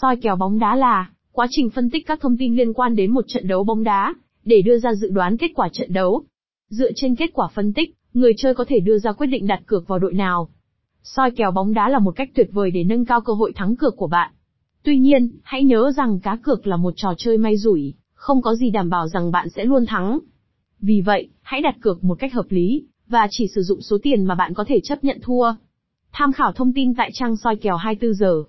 Soi kèo bóng đá là quá trình phân tích các thông tin liên quan đến một trận đấu bóng đá, để đưa ra dự đoán kết quả trận đấu. Dựa trên kết quả phân tích, người chơi có thể đưa ra quyết định đặt cược vào đội nào. Soi kèo bóng đá là một cách tuyệt vời để nâng cao cơ hội thắng cược của bạn. Tuy nhiên, hãy nhớ rằng cá cược là một trò chơi may rủi, không có gì đảm bảo rằng bạn sẽ luôn thắng. Vì vậy, hãy đặt cược một cách hợp lý, và chỉ sử dụng số tiền mà bạn có thể chấp nhận thua. Tham khảo thông tin tại trang soi kèo 24 giờ.